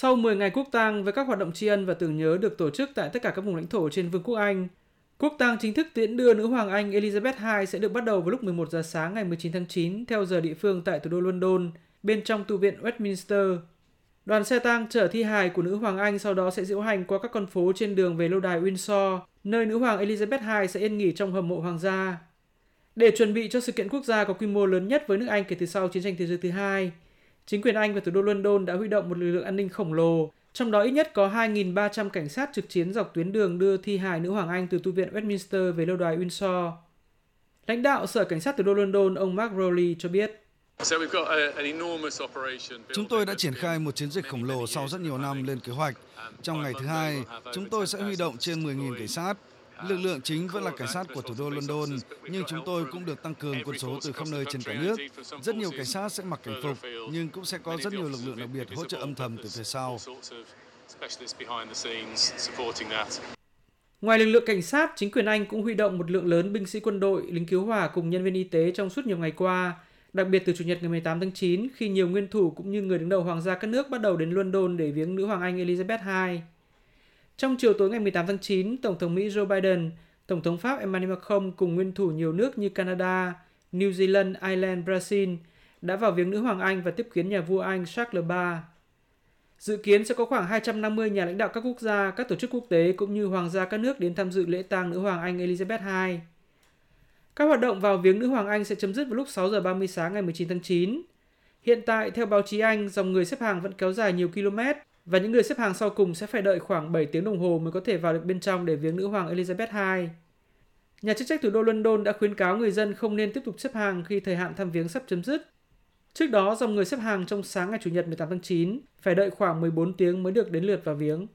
Sau 10 ngày quốc tang với các hoạt động tri ân và tưởng nhớ được tổ chức tại tất cả các vùng lãnh thổ trên Vương quốc Anh, quốc tang chính thức tiễn đưa nữ hoàng Anh Elizabeth II sẽ được bắt đầu vào lúc 11 giờ sáng ngày 19 tháng 9 theo giờ địa phương tại thủ đô London, bên trong tu viện Westminster. Đoàn xe tang chở thi hài của nữ hoàng Anh sau đó sẽ diễu hành qua các con phố trên đường về lâu đài Windsor, nơi nữ hoàng Elizabeth II sẽ yên nghỉ trong hầm mộ hoàng gia. Để chuẩn bị cho sự kiện quốc gia có quy mô lớn nhất với nước Anh kể từ sau chiến tranh thế giới thứ hai, chính quyền Anh và thủ đô London đã huy động một lực lượng an ninh khổng lồ, trong đó ít nhất có 2.300 cảnh sát trực chiến dọc tuyến đường đưa thi hài nữ hoàng Anh từ tu viện Westminster về lâu đài Windsor. Lãnh đạo Sở Cảnh sát thủ đô London ông Mark Rowley cho biết. Chúng tôi đã triển khai một chiến dịch khổng lồ sau rất nhiều năm lên kế hoạch. Trong ngày thứ hai, chúng tôi sẽ huy động trên 10.000 cảnh sát. Lực lượng chính vẫn là cảnh sát của thủ đô London, nhưng chúng tôi cũng được tăng cường quân số từ khắp nơi trên cả nước. Rất nhiều cảnh sát sẽ mặc cảnh phục, nhưng cũng sẽ có rất nhiều lực lượng đặc biệt hỗ trợ âm thầm từ phía sau. Ngoài lực lượng cảnh sát, chính quyền Anh cũng huy động một lượng lớn binh sĩ quân đội, lính cứu hỏa cùng nhân viên y tế trong suốt nhiều ngày qua, đặc biệt từ Chủ nhật ngày 18 tháng 9 khi nhiều nguyên thủ cũng như người đứng đầu hoàng gia các nước bắt đầu đến London để viếng nữ hoàng Anh Elizabeth II. Trong chiều tối ngày 18 tháng 9, Tổng thống Mỹ Joe Biden, Tổng thống Pháp Emmanuel Macron cùng nguyên thủ nhiều nước như Canada, New Zealand, Ireland, Brazil đã vào viếng nữ hoàng Anh và tiếp kiến nhà vua Anh Charles III. Dự kiến sẽ có khoảng 250 nhà lãnh đạo các quốc gia, các tổ chức quốc tế cũng như hoàng gia các nước đến tham dự lễ tang nữ hoàng Anh Elizabeth II. Các hoạt động vào viếng nữ hoàng Anh sẽ chấm dứt vào lúc 6 giờ 30 sáng ngày 19 tháng 9. Hiện tại, theo báo chí Anh, dòng người xếp hàng vẫn kéo dài nhiều km và những người xếp hàng sau cùng sẽ phải đợi khoảng 7 tiếng đồng hồ mới có thể vào được bên trong để viếng nữ hoàng Elizabeth II. Nhà chức trách thủ đô London đã khuyến cáo người dân không nên tiếp tục xếp hàng khi thời hạn thăm viếng sắp chấm dứt. Trước đó, dòng người xếp hàng trong sáng ngày Chủ nhật 18 tháng 9 phải đợi khoảng 14 tiếng mới được đến lượt vào viếng.